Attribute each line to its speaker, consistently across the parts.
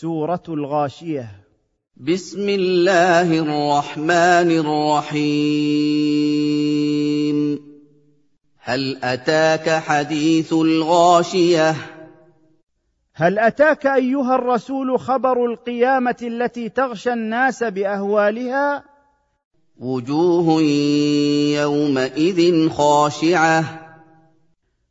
Speaker 1: سورة الغاشية.
Speaker 2: بسم الله الرحمن الرحيم. هل أتاك حديث الغاشية؟
Speaker 1: هل أتاك أيها الرسول خبر القيامة التي تغشى الناس بأهوالها؟
Speaker 2: وجوه يومئذ خاشعة.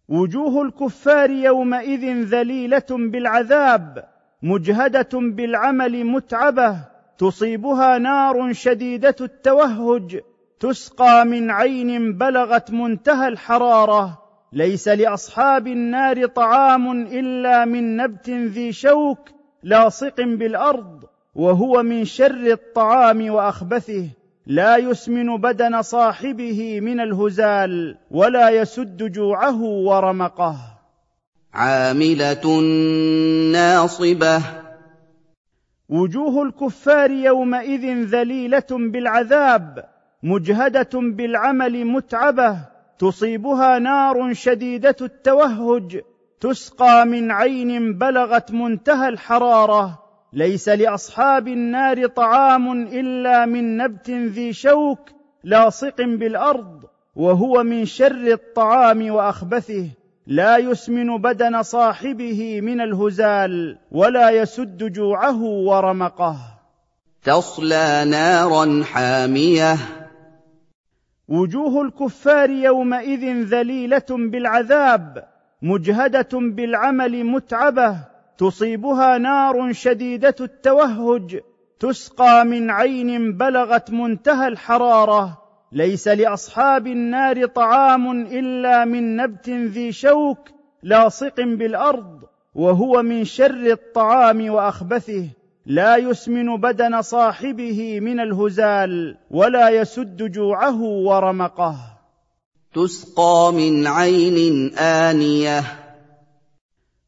Speaker 1: وجوه الكفار يومئذ ذليلة بالعذاب. مجهدة بالعمل متعبة تصيبها نار شديدة التوهج تسقى من عين بلغت منتهى الحرارة. ليس لأصحاب النار طعام إلا من نبت ذي شوك لاصق بالأرض وهو من شر الطعام وأخبثه. لا يسمن بدن صاحبه من الهزال ولا يسد جوعه ورمقه.
Speaker 2: عاملة ناصبة.
Speaker 1: وجوه الكفار يومئذ ذليلة بالعذاب مجهدة بالعمل متعبة تصيبها نار شديدة التوهج تسقى من عين بلغت منتهى الحرارة. ليس لأصحاب النار طعام إلا من نبت ذي شوك لاصق بالأرض وهو من شر الطعام وأخبثه. لا يسمن بدن صاحبه من الهزال ولا يسد جوعه ورمقه.
Speaker 2: تصلى نارا حامية.
Speaker 1: وجوه الكفار يومئذ ذليلة بالعذاب مجهدة بالعمل متعبة تصيبها نار شديدة التوهج تسقى من عين بلغت منتهى الحرارة. ليس لأصحاب النار طعام إلا من نبت ذي شوك لاصق بالأرض وهو من شر الطعام وأخبثه. لا يسمن بدن صاحبه من الهزال ولا يسد جوعه ورمقه.
Speaker 2: تسقى من عين آنية.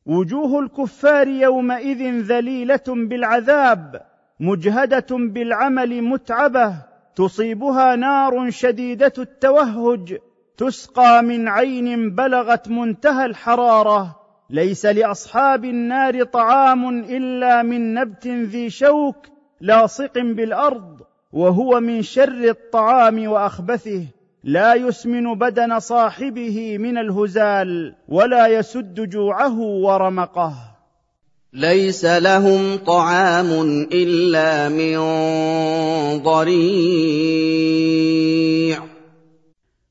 Speaker 1: وجوه الكفار يومئذ ذليلة بالعذاب مجهدة بالعمل متعبة تصيبها نار شديدة التوهج تسقى من عين بلغت منتهى الحرارة. ليس لأصحاب النار طعام إلا من نبت ذي شوك لاصق بالأرض وهو من شر الطعام وأخبثه. لا يسمن بدن صاحبه من الهزال ولا يسد جوعه ورمقه.
Speaker 2: ليس لهم طعام إلا من ضريع.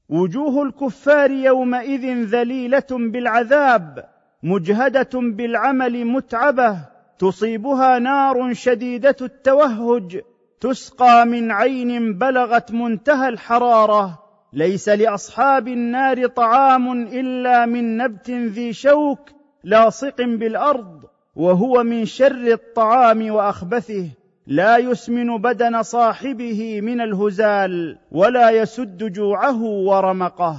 Speaker 1: وجوه الكفار يومئذ ذليلة بالعذاب مجهدة بالعمل متعبة تصيبها نار شديدة التوهج تسقى من عين بلغت منتهى الحرارة. ليس لأصحاب النار طعام إلا من نبت ذي شوك لاصق بالأرض. وهو من شر الطعام وأخبثه لا يسمن بدن صاحبه من الهزال ولا يسد جوعه ورمقه.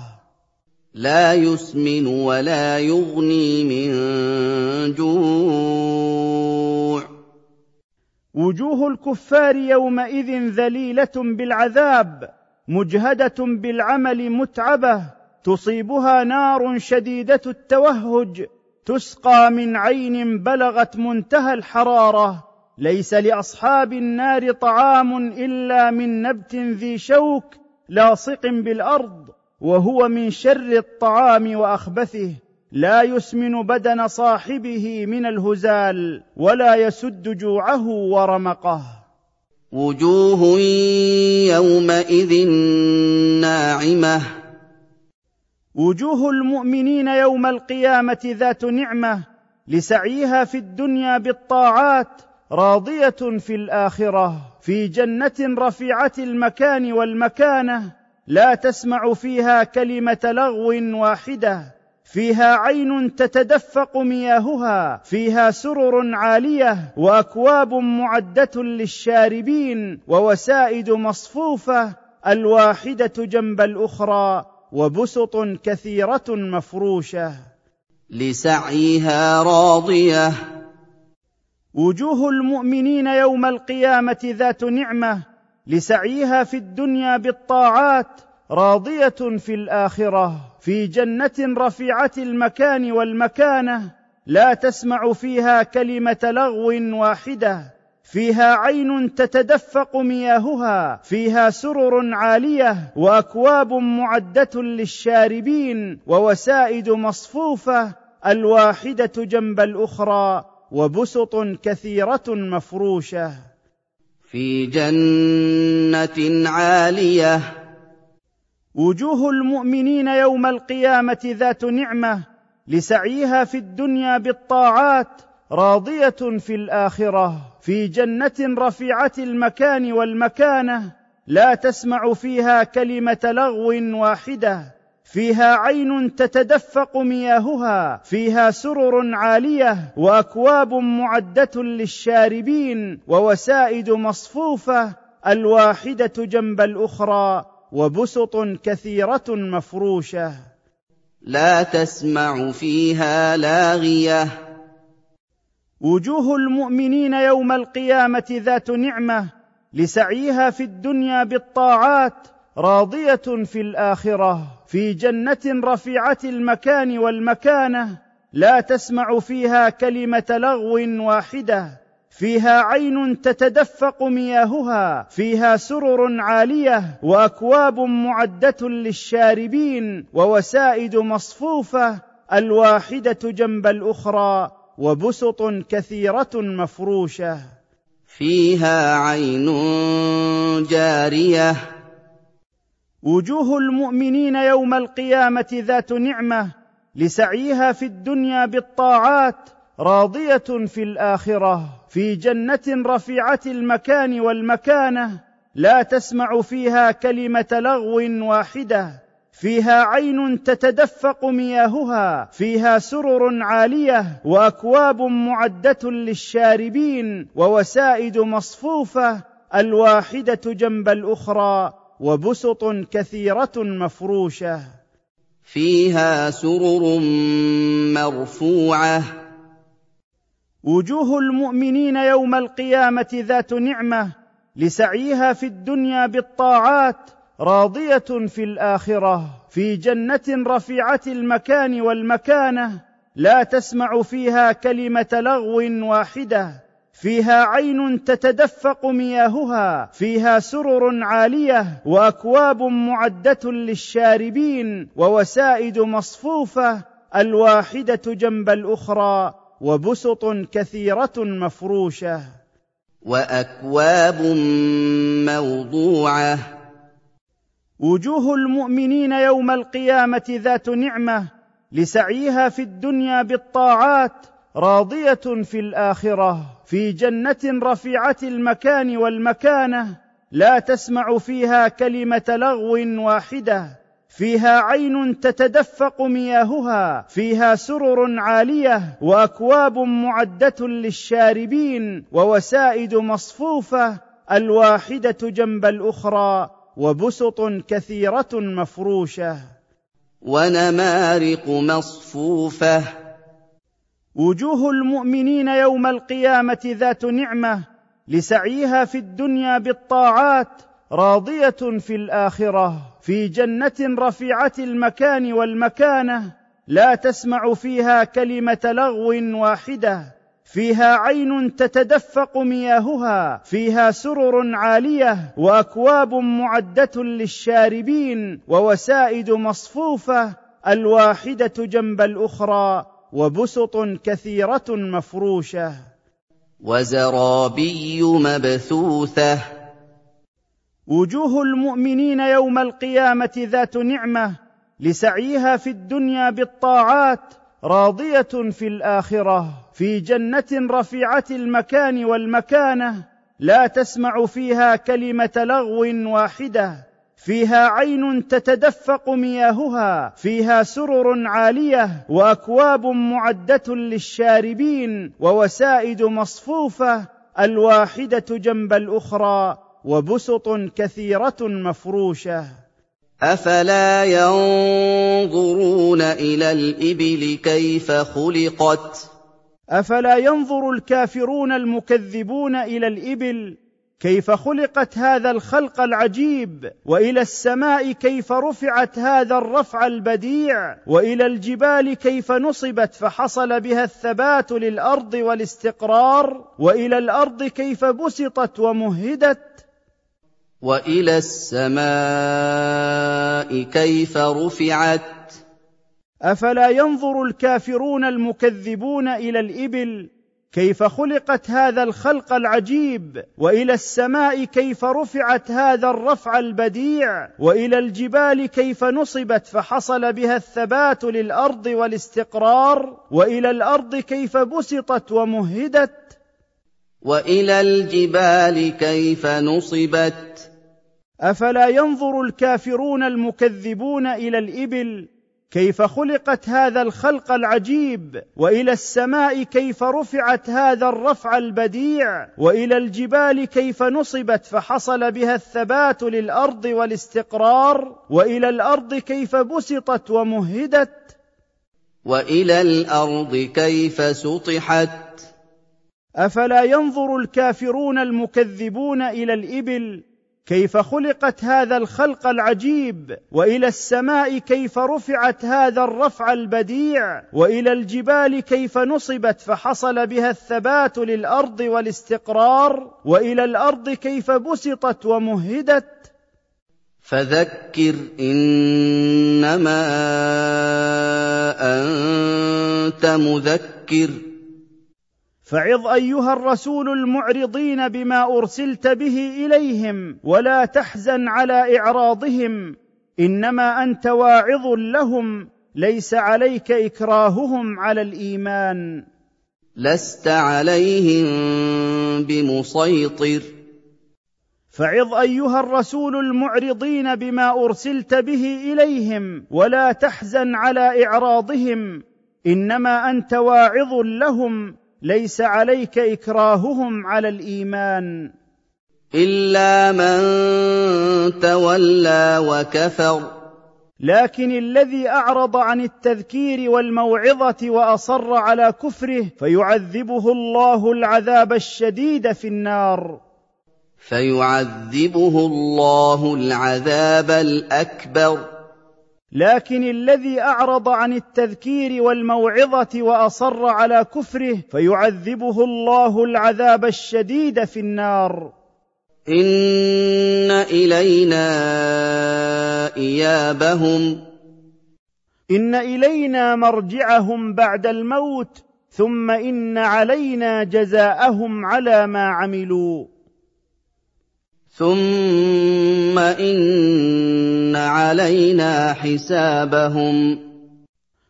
Speaker 2: لا يسمن ولا يغني من جوع.
Speaker 1: وجوه الكفار يومئذ ذليلة بالعذاب مجهدة بالعمل متعبة تصيبها نار شديدة التوهج تسقى من عين بلغت منتهى الحرارة ليس لأصحاب النار طعام إلا من نبت ذي شوك لاصق بالأرض وهو من شر الطعام وأخبثه. لا يسمن بدن صاحبه من الهزال ولا يسد جوعه ورمقه.
Speaker 2: وجوه يومئذ ناعمة.
Speaker 1: وجوه المؤمنين يوم القيامة ذات نعمة لسعيها في الدنيا بالطاعات راضية في الآخرة. في جنة رفيعة المكان والمكانة لا تسمع فيها كلمة لغو واحدة. فيها عين تتدفق مياهها فيها سرر عالية وأكواب معدة للشاربين ووسائد مصفوفة الواحدة جنب الأخرى. وبسط كثيرة مفروشة.
Speaker 2: لسعيها راضية.
Speaker 1: وجوه المؤمنين يوم القيامة ذات نعمة لسعيها في الدنيا بالطاعات راضية في الآخرة. في جنة رفيعة المكان والمكانة لا تسمع فيها كلمة لغو واحدة. فيها عين تتدفق مياهها فيها سرر عالية وأكواب معدة للشاربين ووسائد مصفوفة الواحدة جنب الأخرى وبسط كثيرة مفروشة.
Speaker 2: في جنة عالية.
Speaker 1: وجوه المؤمنين يوم القيامة ذات نعمة لسعيها في الدنيا بالطاعات راضية في الآخرة في جنة رفيعة المكان والمكانة لا تسمع فيها كلمة لغو واحدة فيها عين تتدفق مياهها فيها سرر عالية وأكواب معدة للشاربين ووسائد مصفوفة الواحدة جنب الأخرى وبسط كثيرة مفروشة.
Speaker 2: لا تسمع فيها لاغية.
Speaker 1: وجوه المؤمنين يوم القيامة ذات نعمة لسعيها في الدنيا بالطاعات راضية في الآخرة. في جنة رفيعة المكان والمكانة لا تسمع فيها كلمة لغو واحدة. فيها عين تتدفق مياهها. فيها سرر عالية وأكواب معدة للشاربين ووسائد مصفوفة الواحدة جنب الأخرى. وبسط كثيرة مفروشة.
Speaker 2: فيها عين جارية.
Speaker 1: وجوه المؤمنين يوم القيامة ذات نعمة لسعيها في الدنيا بالطاعات راضية في الآخرة. في جنة رفيعة المكان والمكانة لا تسمع فيها كلمة لغو واحدة. فيها عين تتدفق مياهها فيها سرر عالية وأكواب معدة للشاربين ووسائد مصفوفة الواحدة جنب الأخرى وبسط كثيرة مفروشة.
Speaker 2: فيها سرر مرفوعة.
Speaker 1: وجوه المؤمنين يوم القيامة ذات نعمة لسعيها في الدنيا بالطاعات راضية في الآخرة في جنة رفيعة المكان والمكانة لا تسمع فيها كلمة لغو واحدة فيها عين تتدفق مياهها فيها سرر عالية وأكواب معدة للشاربين ووسائد مصفوفة الواحدة جنب الأخرى وبسط كثيرة مفروشة.
Speaker 2: وأكواب موضوعة.
Speaker 1: وجوه المؤمنين يوم القيامة ذات نعمة لسعيها في الدنيا بالطاعات راضية في الآخرة. في جنة رفيعة المكان والمكانة لا تسمع فيها كلمة لغو واحدة. فيها عين تتدفق مياهها فيها سرر عالية وأكواب معدة للشاربين ووسائد مصفوفة الواحدة جنب الأخرى. وبسط كثيرة مفروشة.
Speaker 2: ونمارق مصفوفة.
Speaker 1: وجوه المؤمنين يوم القيامة ذات نعمة لسعيها في الدنيا بالطاعات راضية في الآخرة. في جنة رفيعة المكان والمكانة لا تسمع فيها كلمة لغو واحدة. فيها عين تتدفق مياهها فيها سرر عالية وأكواب معدة للشاربين ووسائد مصفوفة الواحدة جنب الأخرى وبسط كثيرة مفروشة.
Speaker 2: وزرابي مبثوثة.
Speaker 1: وجوه المؤمنين يوم القيامة ذات نعمة لسعيها في الدنيا بالطاعات راضية في الآخرة في جنة رفيعة المكان والمكانة لا تسمع فيها كلمة لغو واحدة فيها عين تتدفق مياهها فيها سرر عالية وأكواب معدة للشاربين ووسائد مصفوفة الواحدة جنب الأخرى وبسط كثيرة مفروشة.
Speaker 2: افلا ينظرون إلى الابل كيف خلقت
Speaker 1: افلا ينظر الكافرون المكذبون إلى الابل كيف خلقت هذا الخلق العجيب والى السماء كيف رفعت هذا الرفع البديع والى الجبال كيف نصبت فحصل بها الثبات للارض والاستقرار والى الأرض كيف بسطت ومهدت
Speaker 2: والى السماء كيف رفعت
Speaker 1: افلا ينظر الكافرون المكذبون إلى الابل كيف خلقت هذا الخلق العجيب والى السماء كيف رفعت هذا الرفع البديع والى الجبال كيف نصبت فحصل بها الثبات للارض والاستقرار والى الأرض كيف بسطت ومهدت
Speaker 2: والى الجبال كيف نصبت
Speaker 1: أفلا ينظر الكافرون المكذبون إلى الإبل كيف خلقت هذا الخلق العجيب وإلى السماء كيف رفعت هذا الرفع البديع وإلى الجبال كيف نصبت فحصل بها الثبات للأرض والاستقرار وإلى الأرض كيف بسطت ومهدت.
Speaker 2: وإلى الأرض كيف سطحت.
Speaker 1: أفلا ينظر الكافرون المكذبون إلى الإبل كيف خلقت هذا الخلق العجيب وإلى السماء كيف رفعت هذا الرفع البديع وإلى الجبال كيف نصبت فحصل بها الثبات للأرض والاستقرار وإلى الأرض كيف بسطت ومهدت.
Speaker 2: فذكر إنما أنت مذكر.
Speaker 1: فعظ أيها الرسول المعرضين بما أرسلت به إليهم ولا تحزن على إعراضهم إنما أنت واعظ لهم ليس عليك إكراههم على الإيمان.
Speaker 2: لست عليهم بمسيطر.
Speaker 1: فعظ أيها الرسول المعرضين بما أرسلت به إليهم ولا تحزن على إعراضهم إنما أنت واعظ لهم ليس عليك إكراههم على الإيمان.
Speaker 2: إلا من تولى وكفر.
Speaker 1: لكن الذي أعرض عن التذكير والموعظة وأصر على كفره فيعذبه الله العذاب الشديد في النار.
Speaker 2: فيعذبه الله العذاب الأكبر.
Speaker 1: لكن الذي أعرض عن التذكير والموعظة وأصر على كفره فيعذبه الله العذاب الشديد في النار.
Speaker 2: إن إلينا إيابهم.
Speaker 1: إن إلينا مرجعهم بعد الموت ثم إن علينا جزاءهم على ما عملوا.
Speaker 2: ثم ان علينا حسابهم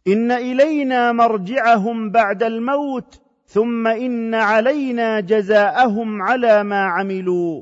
Speaker 1: ان الينا مرجعهم بعد الموت ثم ان علينا جزاءهم على ما عملوا